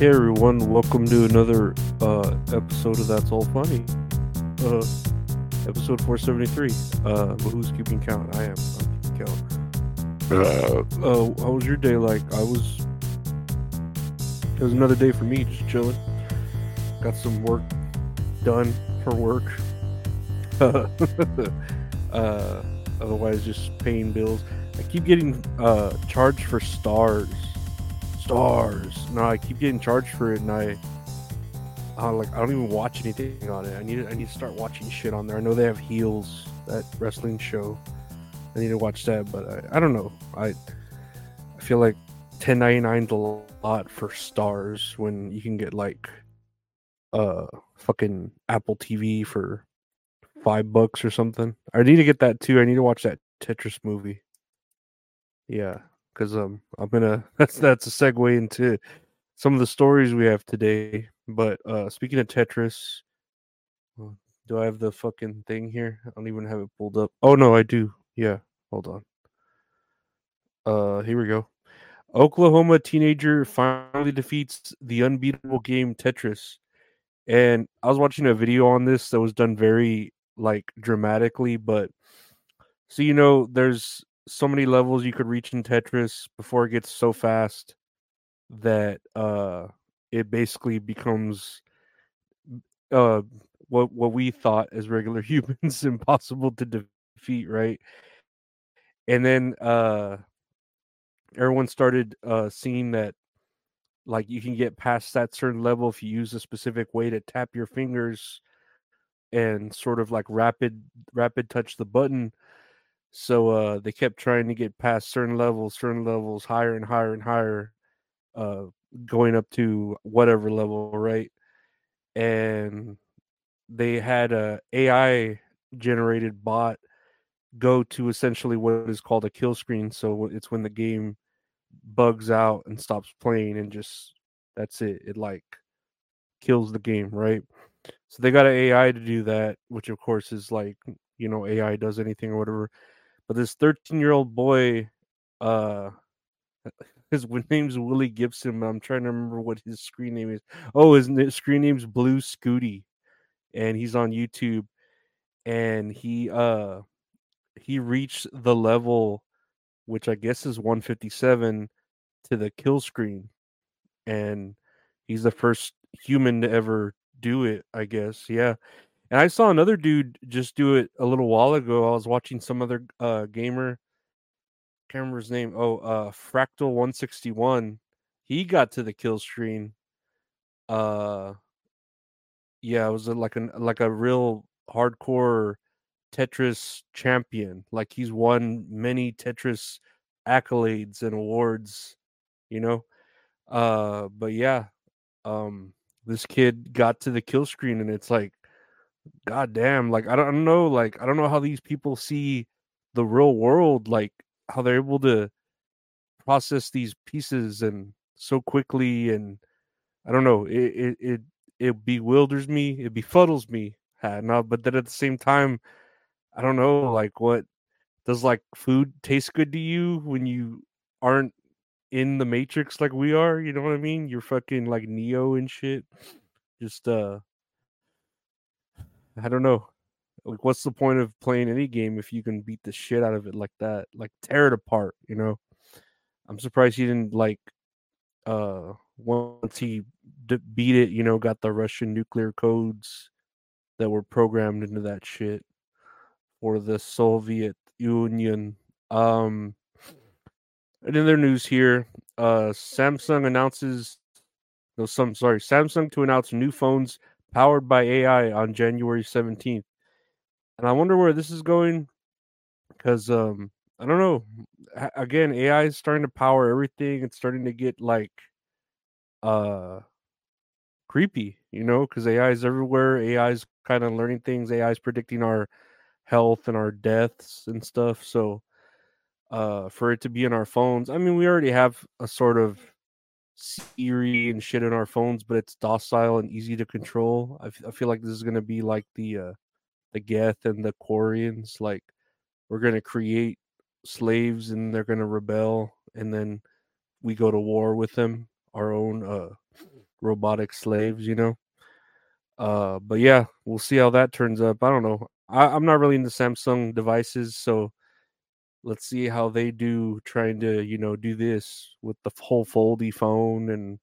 Hey everyone, welcome to another uh, episode of That's All Funny. Uh, episode 473. Uh, but who's keeping count? I am. I'm keeping count. Uh, uh, how was your day like? I was. It was another day for me, just chilling. Got some work done for work. uh, otherwise, just paying bills. I keep getting uh, charged for Starz Starz. No, I keep getting charged for it, and I, uh, like, I don't even watch anything on it. I need, I need to start watching shit on there. I know they have Heels, that wrestling show. I need to watch that, but I, I don't know. I, I feel like 10.99 is a lot for Starz when you can get like, uh, fucking Apple TV for five bucks or something. I need to get that too. I need to watch that Tetris movie. Yeah, because um I'm gonna that's that's a segue into some of the stories we have today. But uh speaking of Tetris, do I have the fucking thing here? I don't even have it pulled up. Oh no, I do. Yeah, hold on. Uh here we go. Oklahoma teenager finally defeats the unbeatable game Tetris. And I was watching a video on this that was done very like dramatically, but so you know, there's so many levels you could reach in Tetris before it gets so fast that uh it basically becomes uh what what we thought as regular humans impossible to defeat, right? And then uh everyone started uh seeing that like you can get past that certain level if you use a specific way to tap your fingers and sort of like rapid rapid touch the button so uh, they kept trying to get past certain levels, certain levels, higher and higher and higher, uh, going up to whatever level, right? And they had a AI generated bot go to essentially what is called a kill screen. So it's when the game bugs out and stops playing and just that's it. It like kills the game, right? So they got an AI to do that, which of course is like you know AI does anything or whatever. But this 13 year old boy, uh, his name's Willie Gibson. I'm trying to remember what his screen name is. Oh, his screen name's Blue Scuti, and he's on YouTube. And he uh he reached the level, which I guess is 157, to the kill screen, and he's the first human to ever do it. I guess, yeah. And I saw another dude just do it a little while ago. I was watching some other uh gamer. Can't remember his name. Oh, uh Fractal 161. He got to the kill screen. Uh yeah, it was a, like an like a real hardcore Tetris champion. Like he's won many Tetris accolades and awards, you know. Uh but yeah, um this kid got to the kill screen and it's like god damn like I don't, know like i don't know how these people see the real world like how they're able to process these pieces and so quickly and i don't know it it it, it bewilders me it befuddles me no but then at the same time i don't know like what does like food taste good to you when you aren't in the matrix like we are you know what i mean? You're fucking like neo and shit just uh I don't know. Like, what's the point of playing any game if you can beat the shit out of it like that? Like, tear it apart, you know? I'm surprised he didn't, like, uh, once he d- beat it, you know, got the Russian nuclear codes that were programmed into that shit for the Soviet Union. Um, and in their news here, uh, Samsung announces, no, some sorry, Samsung to announce new phones powered by AI on January 17th. And I wonder where this is going because um I don't know. Again, AI is starting to power everything. It's starting to get like uh creepy, you know, because AI is everywhere. AI is kind of learning things. AI is predicting our health and our deaths and stuff. So uh for it to be in our phones, I mean, we already have a sort of Siri and shit in our phones, but it's docile and easy to control. I, f- I feel like this is gonna be like the uh, the Geth and the Quarians. Like we're gonna create slaves and they're gonna rebel, and then we go to war with them, our own uh, robotic slaves, you know. Uh, but yeah, we'll see how that turns up. I don't know. I, I'm not really into Samsung devices, so let's see how they do trying to, you know, do this with the whole foldy phone and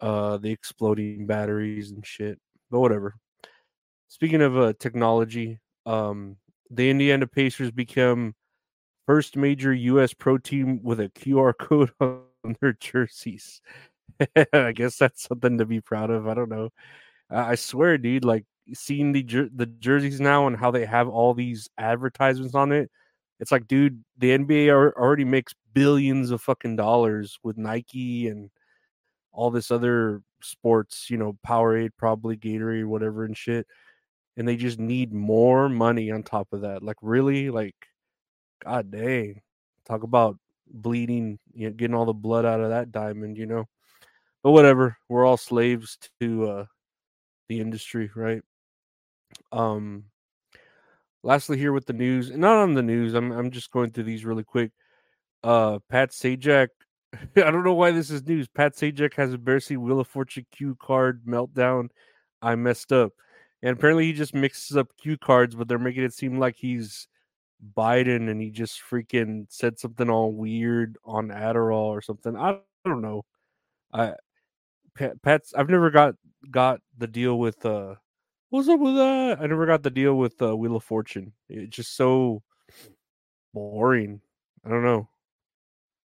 uh the exploding batteries and shit. But whatever. Speaking of uh, technology, um, the Indiana Pacers become first major U.S. pro team with a QR code on their jerseys. I guess that's something to be proud of. I don't know. I swear, dude, like seeing the jer- the jerseys now and how they have all these advertisements on it. It's like, dude, the NBA already makes billions of fucking dollars with Nike and all this other sports, you know, Powerade, probably Gatorade, whatever, and shit. And they just need more money on top of that. Like, really, like, god dang, talk about bleeding, you know, getting all the blood out of that diamond, you know. But whatever, we're all slaves to uh the industry, right? Um lastly here with the news, not on the news, I'm I'm just going through these really quick. Uh Pat Sajak, I don't know why this is news. Pat Sajak has embarrassing Wheel of Fortune cue card meltdown. I messed up. And apparently he just mixes up cue cards, but they're making it seem like he's Biden and he just freaking said something all weird on Adderall or something. I don't know. I Pat, Pat's I've never got got the deal with uh what's up with that? I never got the deal with uh Wheel of Fortune. It's just so boring. I don't know.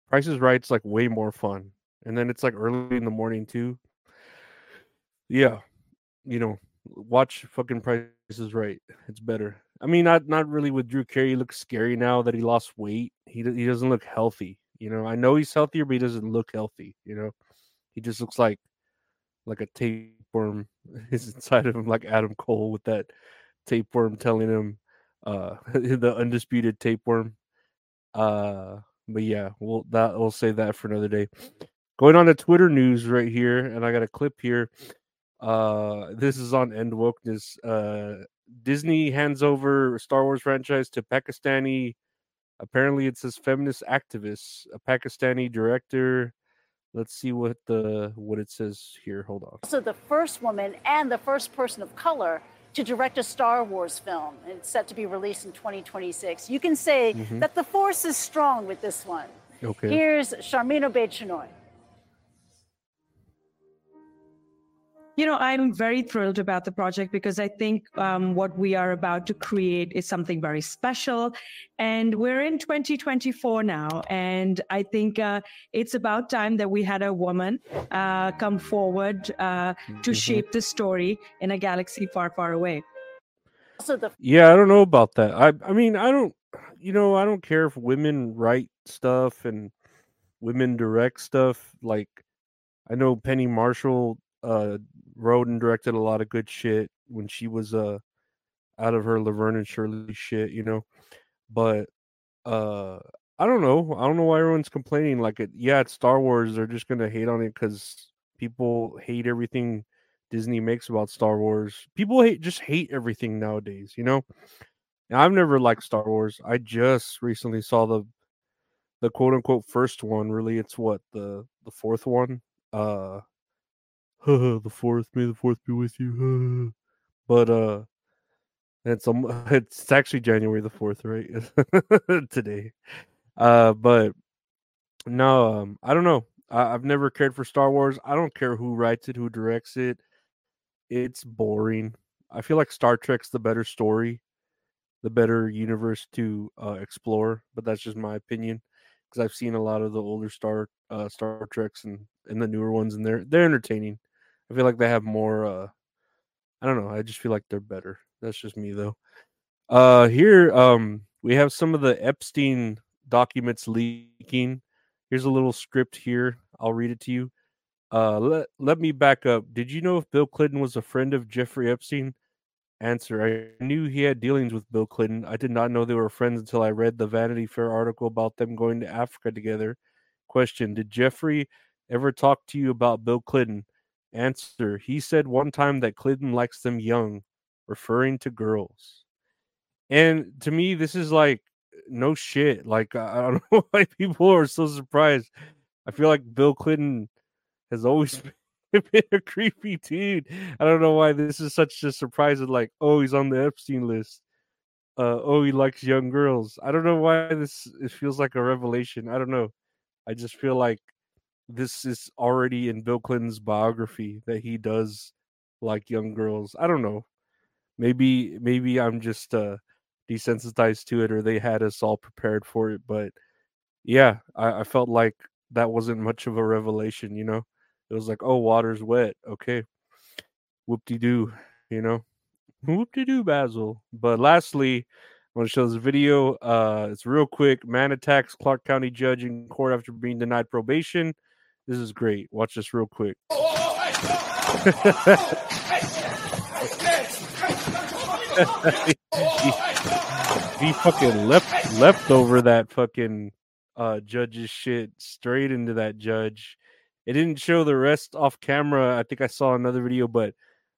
Price is Right's like way more fun. And then it's like early in the morning too. Yeah. You know, watch fucking Price is Right. It's better. I mean, not not really with Drew Carey. He looks scary now that he lost weight. He he doesn't look healthy. You know, I know he's healthier, but he doesn't look healthy. You know, he just looks like like a tapeworm is inside of him, like Adam Cole with that tapeworm telling him uh the undisputed tapeworm. Uh but yeah, we'll that we'll say that for another day. Going on to Twitter news right here, and I got a clip here. Uh this is on End Wokeness. Uh Disney hands over Star Wars franchise to Pakistani apparently it says feminist activists, a Pakistani director Let's see what the what it says here. Hold on. Also, the first woman and the first person of color to direct a Star Wars film. It's set to be released in 2026. You can say mm-hmm. that the force is strong with this one. Okay. Here's Sharmeen Obaid-Chinoy. You know, I'm very thrilled about the project because I think um, what we are about to create is something very special. And we're in 2024 now. And I think uh, it's about time that we had a woman uh, come forward uh, to mm-hmm. shape the story in a galaxy far, far away. So the- yeah, I don't know about that. I, I mean, I don't, you know, I don't care if women write stuff and women direct stuff. Like, I know Penny Marshall uh wrote and directed a lot of good shit when she was uh out of her Laverne and Shirley shit, you know. But uh I don't know. I don't know why everyone's complaining. Like it yeah, it's Star Wars. They're just gonna hate on it because people hate everything Disney makes about Star Wars. People hate just hate everything nowadays, you know. And I've never liked Star Wars. I just recently saw the the quote unquote first one. Really, it's what the the fourth one. Uh the fourth, may the fourth be with you. but uh it's it's actually January the fourth, right? Today. Uh but no, um, I don't know. I, I've never cared for Star Wars. I don't care who writes it, who directs it. It's boring. I feel like Star Trek's the better story, the better universe to uh, explore. But that's just my opinion because I've seen a lot of the older Star uh, Star Treks and and the newer ones, and they're they're entertaining. I feel like they have more. uh I don't know. I just feel like they're better. That's just me though. Uh Here, um, we have some of the Epstein documents leaking. Here's a little script here. I'll read it to you. Uh, let let me back up. Did you know if Bill Clinton was a friend of Jeffrey Epstein? Answer: I knew he had dealings with Bill Clinton. I did not know they were friends until I read the Vanity Fair article about them going to Africa together. Question: Did Jeffrey ever talk to you about Bill Clinton? Answer: He said one time that Clinton likes them young, referring to girls. And to me, this is like no shit. Like I don't know why people are so surprised. I feel like Bill Clinton has always been a creepy dude. I don't know why this is such a surprise. Of like, oh, he's on the Epstein list. Uh, oh, he likes young girls. I don't know why this it feels like a revelation. I don't know. I just feel like this is already in Bill Clinton's biography that he does like young girls. I don't know. Maybe maybe I'm just uh desensitized to it or they had us all prepared for it, but yeah, I, I felt like that wasn't much of a revelation, you know. It was like, oh, water's wet. Okay. Whoop de doo, you know. Whoop de doo, Basil. But lastly, I want to show this video. Uh, it's real quick. Man attacks Clark County judge in court after being denied probation. This is great. Watch this real quick. he, he fucking left left over that fucking uh judge's shit straight into that judge. It didn't show the rest off camera. I think I saw another video, but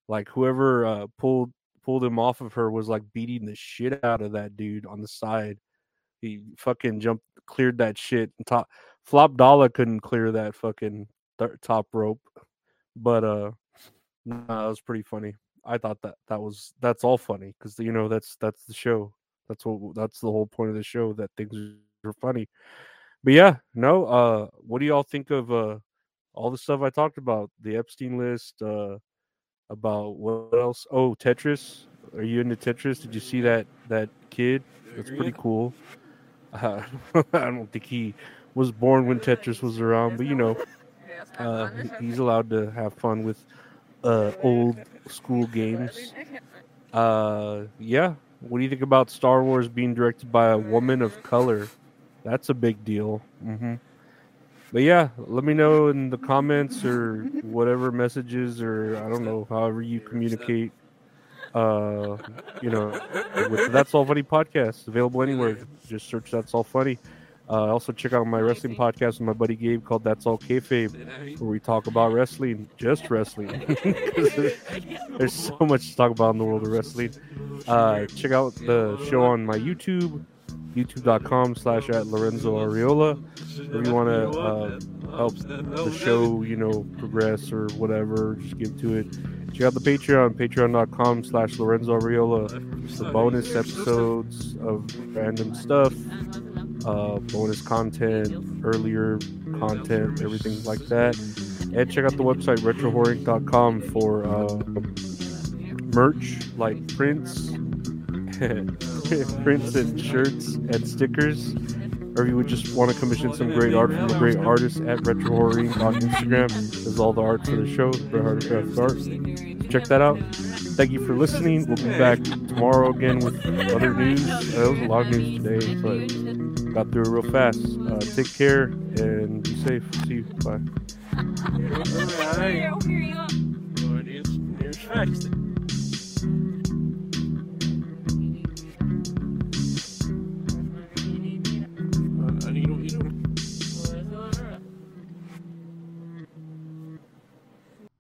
like whoever uh, pulled pulled him off of her was like beating the shit out of that dude on the side. He fucking jumped, cleared that shit. And top Flop Dollar couldn't clear that fucking th- top rope, but uh, nah, that was pretty funny. I thought that that was that's all funny because you know that's that's the show. That's what that's the whole point of the show that things are funny. But yeah, no. Uh, what do y'all think of uh all the stuff I talked about? The Epstein list. Uh, about what else? Oh, Tetris. Are you into Tetris? Did you see that that kid? That's pretty cool. Uh, I don't think he was born when Tetris was around, but you know, uh, he's allowed to have fun with uh, old school games. Uh, yeah. What do you think about Star Wars being directed by a woman of color? That's a big deal. Mm-hmm but yeah, let me know in the comments or whatever messages or I don't know, however you communicate. Uh, you know, with That's All Funny podcast available anywhere. Just search That's All Funny. Uh, also check out my wrestling podcast with my buddy Gabe called That's All Kayfabe, where we talk about wrestling, just wrestling. there's, there's, so much to talk about in the world of wrestling. Uh, check out the show on my YouTube youtube.com slash at Lorenzo Ariola. If you want to uh, help the show, you know, progress or whatever, just give to it. Check out the Patreon, patreon.com slash Lorenzo Ariola for bonus episodes of random stuff, uh, bonus content, earlier content, everything like that. And check out the website, retrohorror.com for uh, merch like prints, prints and shirts and stickers, or if you would just want to commission some great art from a great artist at Retro Horror Inc. on Instagram, there's all the art for the show, Bret Hart Art. Check that out. Thank you for listening. We'll be back tomorrow again with other news. Uh, was a lot of news today, but got through it real fast. Uh, take care and be safe. See you. Bye. All right.